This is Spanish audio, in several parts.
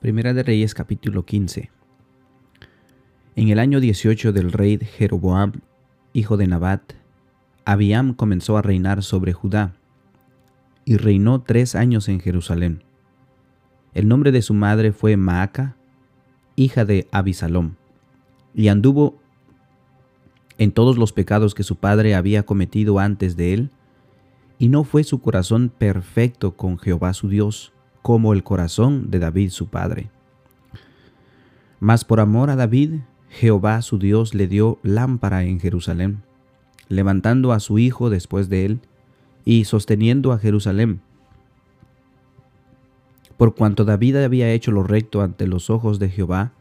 Primera de Reyes capítulo 15. En el año 18 del rey Jeroboam, hijo de Nabat, Abiam comenzó a reinar sobre Judá y reinó tres años en Jerusalén. El nombre de su madre fue Maaca, hija de Abisalom, y anduvo en todos los pecados que su padre había cometido antes de él, y no fue su corazón perfecto con Jehová su Dios, como el corazón de David su padre. Mas por amor a David, Jehová su Dios le dio lámpara en Jerusalén, levantando a su hijo después de él, y sosteniendo a Jerusalén. Por cuanto David había hecho lo recto ante los ojos de Jehová,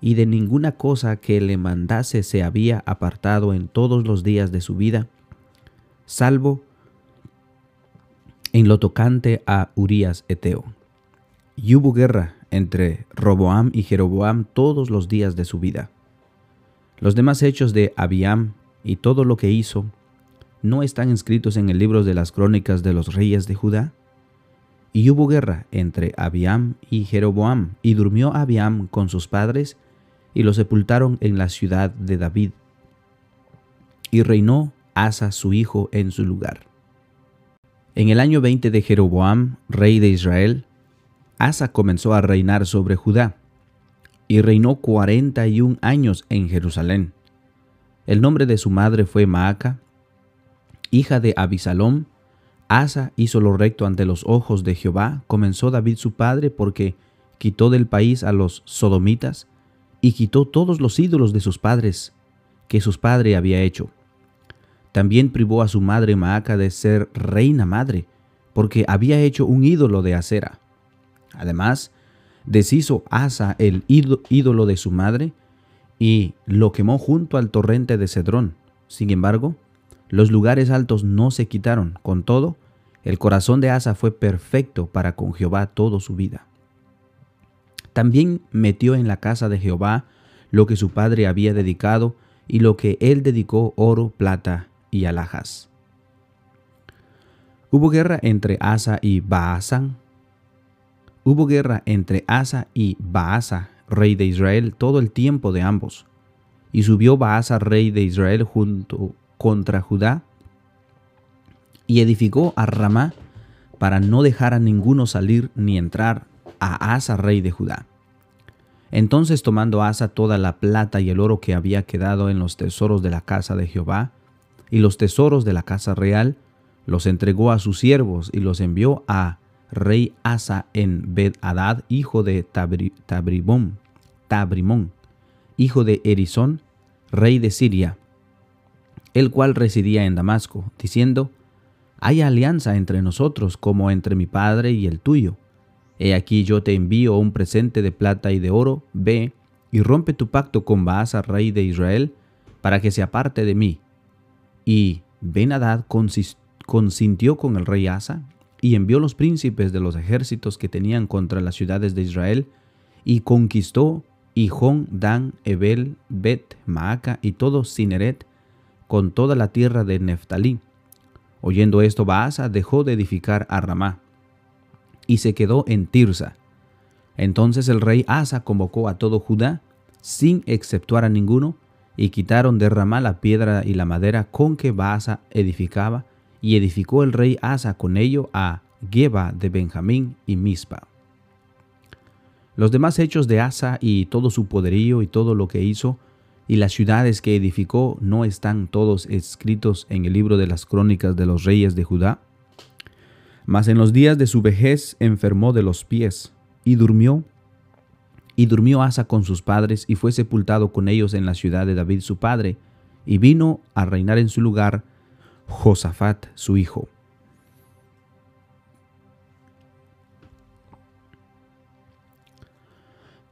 y de ninguna cosa que le mandase se había apartado en todos los días de su vida, salvo en lo tocante a Urías Eteo. Y hubo guerra entre Roboam y Jeroboam todos los días de su vida. Los demás hechos de Abiam y todo lo que hizo no están escritos en el libro de las crónicas de los reyes de Judá. Y hubo guerra entre Abiam y Jeroboam, y durmió Abiam con sus padres, y lo sepultaron en la ciudad de David. Y reinó Asa su hijo en su lugar. En el año 20 de Jeroboam, rey de Israel, Asa comenzó a reinar sobre Judá y reinó cuarenta y un años en Jerusalén. El nombre de su madre fue Maaca, hija de Abisalom. Asa hizo lo recto ante los ojos de Jehová, comenzó David su padre porque quitó del país a los sodomitas y quitó todos los ídolos de sus padres que sus padres había hecho también privó a su madre Maaca de ser reina madre, porque había hecho un ídolo de acera. Además, deshizo Asa el ídolo de su madre y lo quemó junto al torrente de Cedrón. Sin embargo, los lugares altos no se quitaron. Con todo, el corazón de Asa fue perfecto para con Jehová toda su vida. También metió en la casa de Jehová lo que su padre había dedicado y lo que él dedicó oro, plata y alhajas. Hubo guerra entre Asa y Baasan. Hubo guerra entre Asa y Baasa, rey de Israel, todo el tiempo de ambos. Y subió Baasa, rey de Israel, junto contra Judá, y edificó a Ramá para no dejar a ninguno salir ni entrar a Asa, rey de Judá. Entonces tomando Asa toda la plata y el oro que había quedado en los tesoros de la casa de Jehová, y los tesoros de la casa real, los entregó a sus siervos y los envió a rey Asa en Bed-Hadad, hijo de Tabrimón, hijo de Erizón, rey de Siria, el cual residía en Damasco, diciendo, Hay alianza entre nosotros como entre mi padre y el tuyo. He aquí yo te envío un presente de plata y de oro, ve y rompe tu pacto con Baasa, rey de Israel, para que se aparte de mí y Ben-Hadad consintió con el rey Asa y envió los príncipes de los ejércitos que tenían contra las ciudades de Israel y conquistó Hijón, Dan, Ebel, Bet, Maaca y todo Cineret con toda la tierra de Neftalí. Oyendo esto, Baasa dejó de edificar a Ramá y se quedó en Tirsa. Entonces el rey Asa convocó a todo Judá, sin exceptuar a ninguno, y quitaron de Ramá la piedra y la madera con que Baasa edificaba, y edificó el rey Asa con ello a Geba de Benjamín y Mispa. Los demás hechos de Asa y todo su poderío y todo lo que hizo, y las ciudades que edificó, no están todos escritos en el libro de las crónicas de los reyes de Judá. Mas en los días de su vejez enfermó de los pies, y durmió y durmió Asa con sus padres y fue sepultado con ellos en la ciudad de David su padre, y vino a reinar en su lugar Josafat su hijo.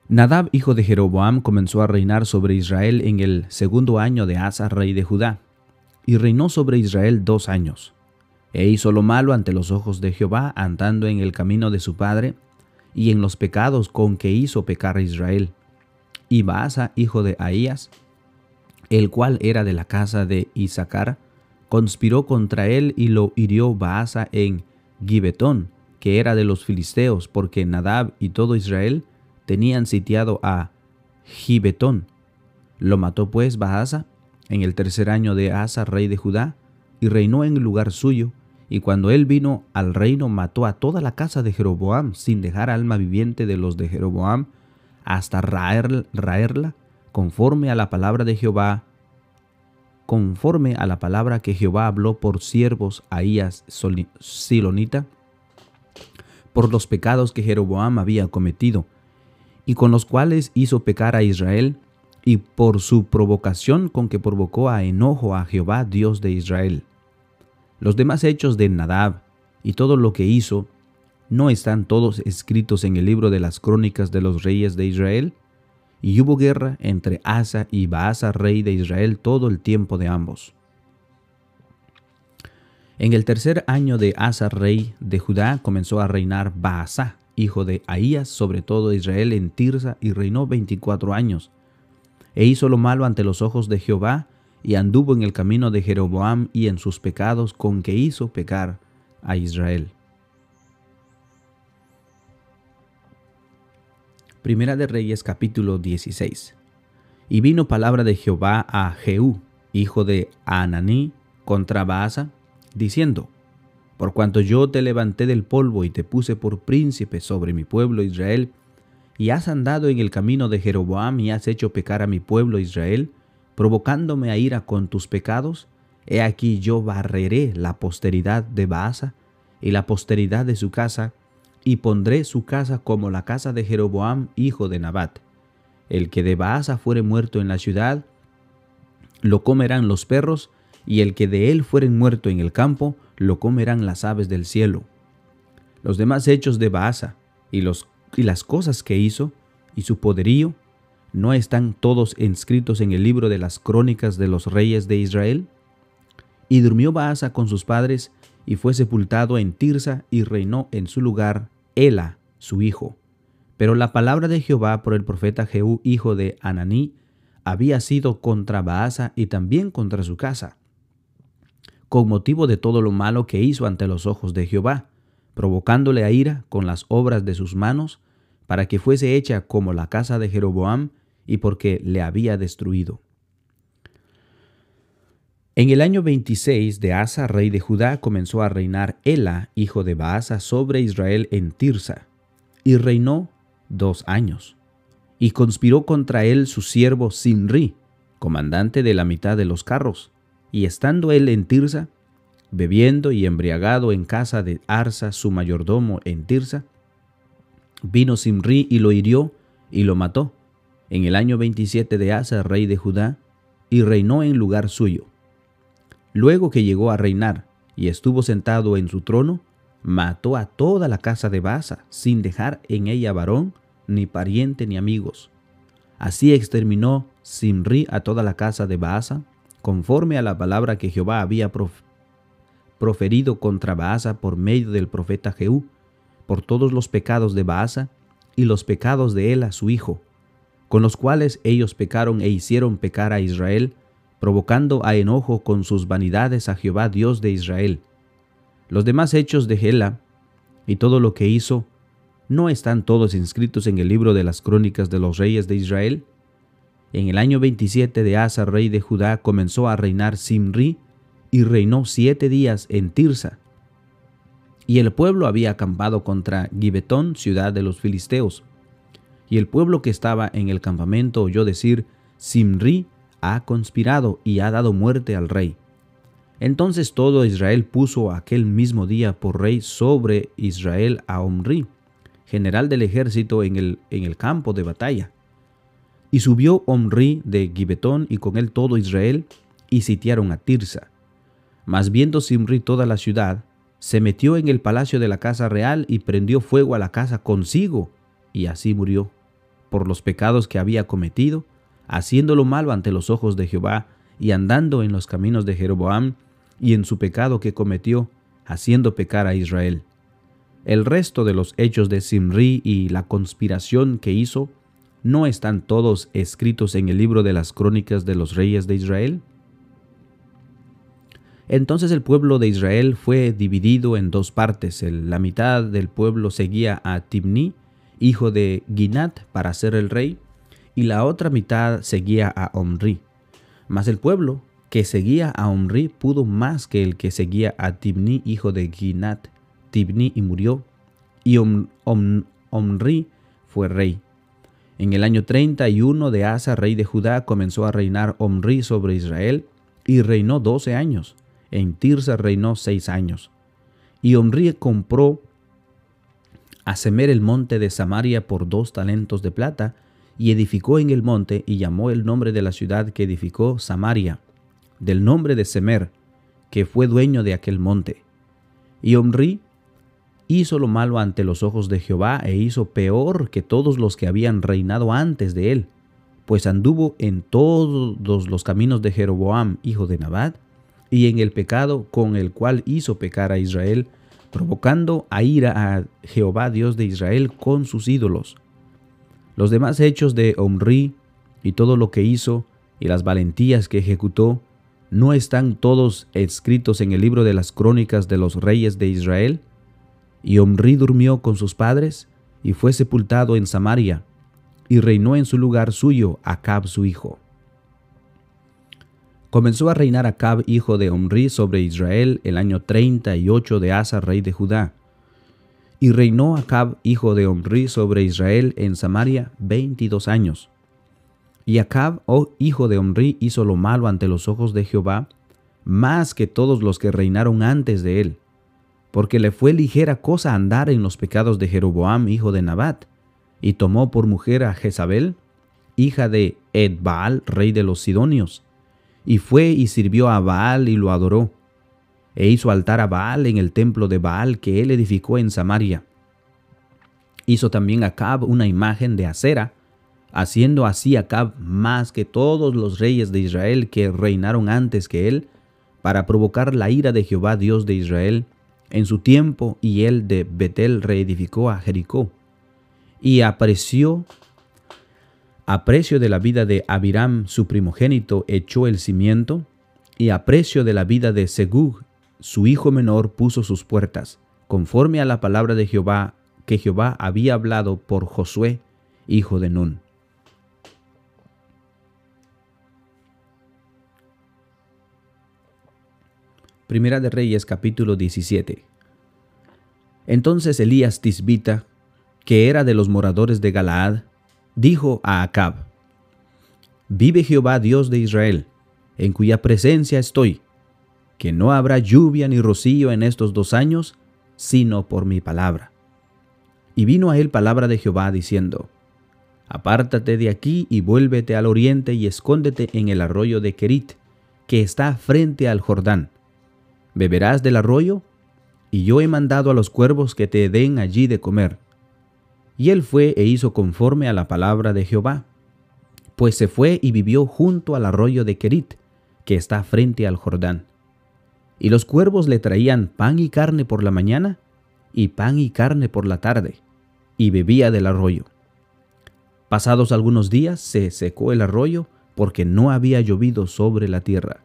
Nadab, hijo de Jeroboam, comenzó a reinar sobre Israel en el segundo año de Asa, rey de Judá, y reinó sobre Israel dos años. E hizo lo malo ante los ojos de Jehová, andando en el camino de su padre, y en los pecados con que hizo pecar a Israel. Y Baasa, hijo de Ahías, el cual era de la casa de Isaacar, conspiró contra él y lo hirió Baasa en Gibetón, que era de los filisteos, porque Nadab y todo Israel tenían sitiado a Gibetón. Lo mató pues Baasa en el tercer año de Asa, rey de Judá, y reinó en lugar suyo, y cuando él vino al reino mató a toda la casa de Jeroboam, sin dejar alma viviente de los de Jeroboam, hasta raerla, conforme a la palabra de Jehová, conforme a la palabra que Jehová habló por siervos Ahías Silonita, por los pecados que Jeroboam había cometido, y con los cuales hizo pecar a Israel, y por su provocación con que provocó a enojo a Jehová, Dios de Israel. Los demás hechos de Nadab y todo lo que hizo, ¿no están todos escritos en el libro de las crónicas de los reyes de Israel? Y hubo guerra entre Asa y Baasa, rey de Israel, todo el tiempo de ambos. En el tercer año de Asa, rey de Judá, comenzó a reinar Baasa, hijo de Ahías, sobre todo Israel en Tirsa, y reinó veinticuatro años. E hizo lo malo ante los ojos de Jehová, y anduvo en el camino de Jeroboam y en sus pecados con que hizo pecar a Israel. Primera de Reyes capítulo 16. Y vino palabra de Jehová a Jehú, hijo de Ananí, contra Baasa, diciendo, Por cuanto yo te levanté del polvo y te puse por príncipe sobre mi pueblo Israel, y has andado en el camino de Jeroboam y has hecho pecar a mi pueblo Israel, provocándome a ira con tus pecados, he aquí yo barreré la posteridad de Baasa y la posteridad de su casa, y pondré su casa como la casa de Jeroboam, hijo de Nabat. El que de Baasa fuere muerto en la ciudad, lo comerán los perros, y el que de él fuere muerto en el campo, lo comerán las aves del cielo. Los demás hechos de Baasa, y, y las cosas que hizo, y su poderío, ¿no están todos inscritos en el libro de las crónicas de los reyes de Israel? Y durmió Baasa con sus padres, y fue sepultado en Tirsa, y reinó en su lugar Ela, su hijo. Pero la palabra de Jehová por el profeta Jehú, hijo de Ananí, había sido contra Baasa y también contra su casa, con motivo de todo lo malo que hizo ante los ojos de Jehová, provocándole a ira con las obras de sus manos, para que fuese hecha como la casa de Jeroboam, y porque le había destruido. En el año 26 de Asa, rey de Judá, comenzó a reinar Ela, hijo de Baasa, sobre Israel en Tirsa, y reinó dos años. Y conspiró contra él su siervo Simri, comandante de la mitad de los carros, y estando él en Tirsa, bebiendo y embriagado en casa de Arsa, su mayordomo en Tirsa, vino Simri y lo hirió y lo mató, en el año 27 de Asa, rey de Judá, y reinó en lugar suyo. Luego que llegó a reinar y estuvo sentado en su trono, mató a toda la casa de Baasa, sin dejar en ella varón, ni pariente, ni amigos. Así exterminó Simri a toda la casa de Baasa, conforme a la palabra que Jehová había proferido contra Baasa por medio del profeta Jehú, por todos los pecados de Baasa y los pecados de Ela su hijo, con los cuales ellos pecaron e hicieron pecar a Israel, provocando a enojo con sus vanidades a Jehová Dios de Israel. Los demás hechos de Gela y todo lo que hizo, ¿no están todos inscritos en el libro de las crónicas de los reyes de Israel? En el año 27 de Asa, rey de Judá, comenzó a reinar Simri, y reinó siete días en Tirsa. Y el pueblo había acampado contra Gibetón, ciudad de los filisteos. Y el pueblo que estaba en el campamento oyó decir, Simri ha conspirado y ha dado muerte al rey. Entonces todo Israel puso aquel mismo día por rey sobre Israel a Omri, general del ejército en el, en el campo de batalla. Y subió Omri de Gibetón y con él todo Israel, y sitiaron a Tirsa. Mas viendo Simri toda la ciudad, se metió en el palacio de la casa real y prendió fuego a la casa consigo, y así murió por los pecados que había cometido, haciendo lo malo ante los ojos de Jehová, y andando en los caminos de Jeroboam, y en su pecado que cometió, haciendo pecar a Israel. El resto de los hechos de Simri y la conspiración que hizo, ¿no están todos escritos en el libro de las crónicas de los reyes de Israel? Entonces el pueblo de Israel fue dividido en dos partes. la mitad del pueblo seguía a Tibni hijo de Ginat, para ser el rey, y la otra mitad seguía a Omri. Mas el pueblo que seguía a Omri pudo más que el que seguía a Tibni, hijo de Ginat. Tibni y murió, y Omri fue rey. En el año 31 de Asa, rey de Judá, comenzó a reinar Omri sobre Israel, y reinó doce años. En Tirsa reinó seis años. Y Omri compró a Semer el monte de Samaria por dos talentos de plata, y edificó en el monte y llamó el nombre de la ciudad que edificó Samaria, del nombre de Semer, que fue dueño de aquel monte. Y Omri hizo lo malo ante los ojos de Jehová e hizo peor que todos los que habían reinado antes de él, pues anduvo en todos los caminos de Jeroboam, hijo de Nabat, y en el pecado con el cual hizo pecar a Israel, provocando a ira a Jehová Dios de Israel con sus ídolos los demás hechos de Omri y todo lo que hizo y las valentías que ejecutó, ¿no están todos escritos en el libro de las crónicas de los reyes de Israel? Y Omri durmió con sus padres y fue sepultado en Samaria, y reinó en su lugar suyo Acab su hijo. Comenzó a reinar Acab hijo de Omri sobre Israel el año 38 de Asa rey de Judá, y reinó Acab, hijo de Omri, sobre Israel en Samaria veintidós años. Y Acab, oh hijo de Omri, hizo lo malo ante los ojos de Jehová, más que todos los que reinaron antes de él, porque le fue ligera cosa andar en los pecados de Jeroboam, hijo de Nabat, y tomó por mujer a Jezabel, hija de Edbaal, rey de los Sidonios, y fue y sirvió a Baal y lo adoró e hizo altar a Baal en el templo de Baal que él edificó en Samaria. Hizo también Acab una imagen de acera, haciendo así Acab más que todos los reyes de Israel que reinaron antes que él, para provocar la ira de Jehová Dios de Israel en su tiempo, y él de Betel reedificó a Jericó. Y apreció a precio de la vida de Abiram, su primogénito, echó el cimiento, y a precio de la vida de Segug, su hijo menor puso sus puertas, conforme a la palabra de Jehová que Jehová había hablado por Josué, hijo de Nun. Primera de Reyes capítulo 17. Entonces Elías Tisbita, que era de los moradores de Galaad, dijo a Acab, Vive Jehová Dios de Israel, en cuya presencia estoy, que no habrá lluvia ni rocío en estos dos años, sino por mi palabra. Y vino a él palabra de Jehová diciendo, Apártate de aquí y vuélvete al oriente y escóndete en el arroyo de Kerit, que está frente al Jordán. Beberás del arroyo, y yo he mandado a los cuervos que te den allí de comer. Y él fue e hizo conforme a la palabra de Jehová, pues se fue y vivió junto al arroyo de Kerit, que está frente al Jordán. Y los cuervos le traían pan y carne por la mañana y pan y carne por la tarde, y bebía del arroyo. Pasados algunos días se secó el arroyo porque no había llovido sobre la tierra.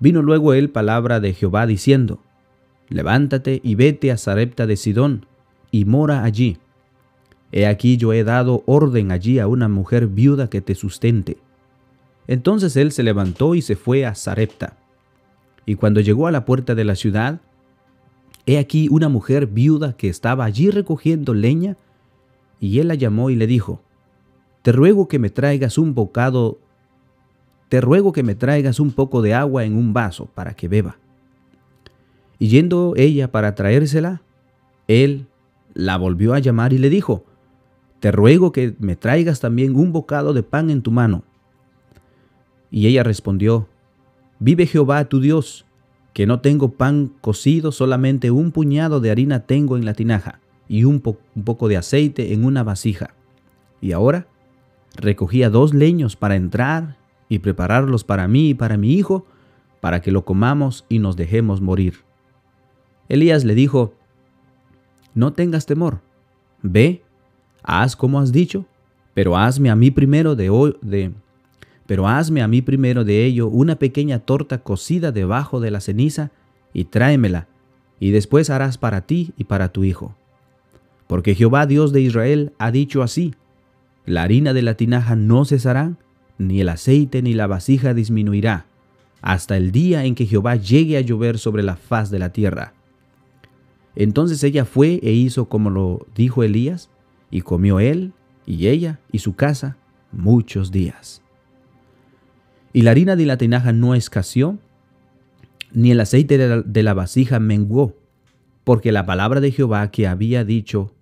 Vino luego él palabra de Jehová diciendo, Levántate y vete a Sarepta de Sidón, y mora allí. He aquí yo he dado orden allí a una mujer viuda que te sustente. Entonces él se levantó y se fue a Sarepta. Y cuando llegó a la puerta de la ciudad, he aquí una mujer viuda que estaba allí recogiendo leña, y él la llamó y le dijo, Te ruego que me traigas un bocado, te ruego que me traigas un poco de agua en un vaso para que beba. Y yendo ella para traérsela, él la volvió a llamar y le dijo, Te ruego que me traigas también un bocado de pan en tu mano. Y ella respondió, Vive Jehová tu Dios, que no tengo pan cocido, solamente un puñado de harina tengo en la tinaja y un, poco de aceite en una vasija. Y ahora recogía dos leños para entrar y prepararlos para mí y para mi hijo, para que lo comamos y nos dejemos morir. Elías le dijo, No tengas temor, ve, haz como has dicho, pero hazme a mí primero de, hoy, pero hazme a mí primero de ello una pequeña torta cocida debajo de la ceniza y tráemela, y después harás para ti y para tu hijo. Porque Jehová Dios de Israel ha dicho así, la harina de la tinaja no cesará, ni el aceite ni la vasija disminuirá, hasta el día en que Jehová llegue a llover sobre la faz de la tierra. Entonces ella fue e hizo como lo dijo Elías, y comió él y ella y su casa muchos días. Y la harina de la tinaja no escaseó, ni el aceite de la, vasija menguó, porque la palabra de Jehová que había dicho,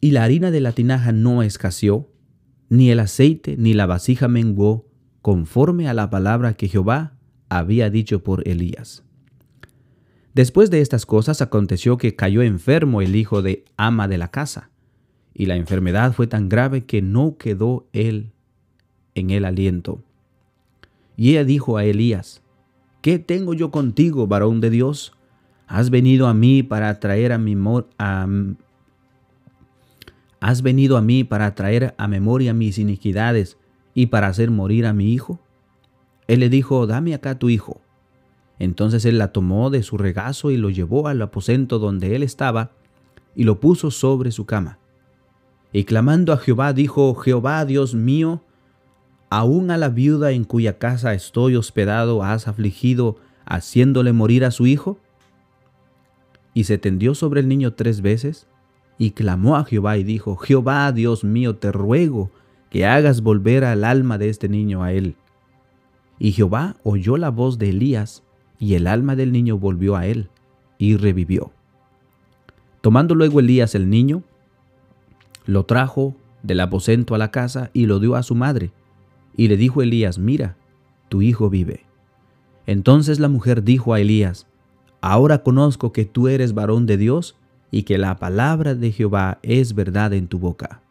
y la harina de la tinaja no escaseó, ni el aceite ni la vasija menguó, conforme a la palabra que Jehová había dicho por Elías. Después de estas cosas aconteció que cayó enfermo el hijo de ama de la casa, y la enfermedad fue tan grave que no quedó él en el aliento. Y ella dijo a Elías, ¿qué tengo yo contigo, varón de Dios? ¿Has venido a mí para traer a mi a, ¿Has venido a mí para traer a memoria mis iniquidades y para hacer morir a mi hijo? Él le dijo, dame acá tu hijo. Entonces él la tomó de su regazo y lo llevó al aposento donde él estaba y lo puso sobre su cama. Y clamando a Jehová dijo, Jehová Dios mío, aún a la viuda en cuya casa estoy hospedado has afligido haciéndole morir a su hijo? Y se tendió sobre el niño tres veces y clamó a Jehová y dijo, Jehová Dios mío, te ruego que hagas volver al alma de este niño a él. Y Jehová oyó la voz de Elías, y el alma del niño volvió a él, y revivió. Tomando luego Elías el niño, lo trajo del aposento a la casa y lo dio a su madre. Y le dijo Elías, mira, tu hijo vive. Entonces la mujer dijo a Elías, ahora conozco que tú eres varón de Dios y que la palabra de Jehová es verdad en tu boca.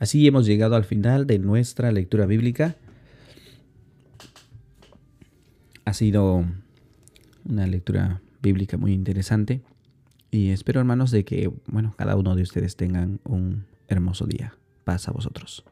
Así hemos llegado al final de nuestra lectura bíblica. Ha sido una lectura bíblica muy interesante. Y espero, hermanos, de que, bueno, cada uno de ustedes tengan un hermoso día. Paz a vosotros.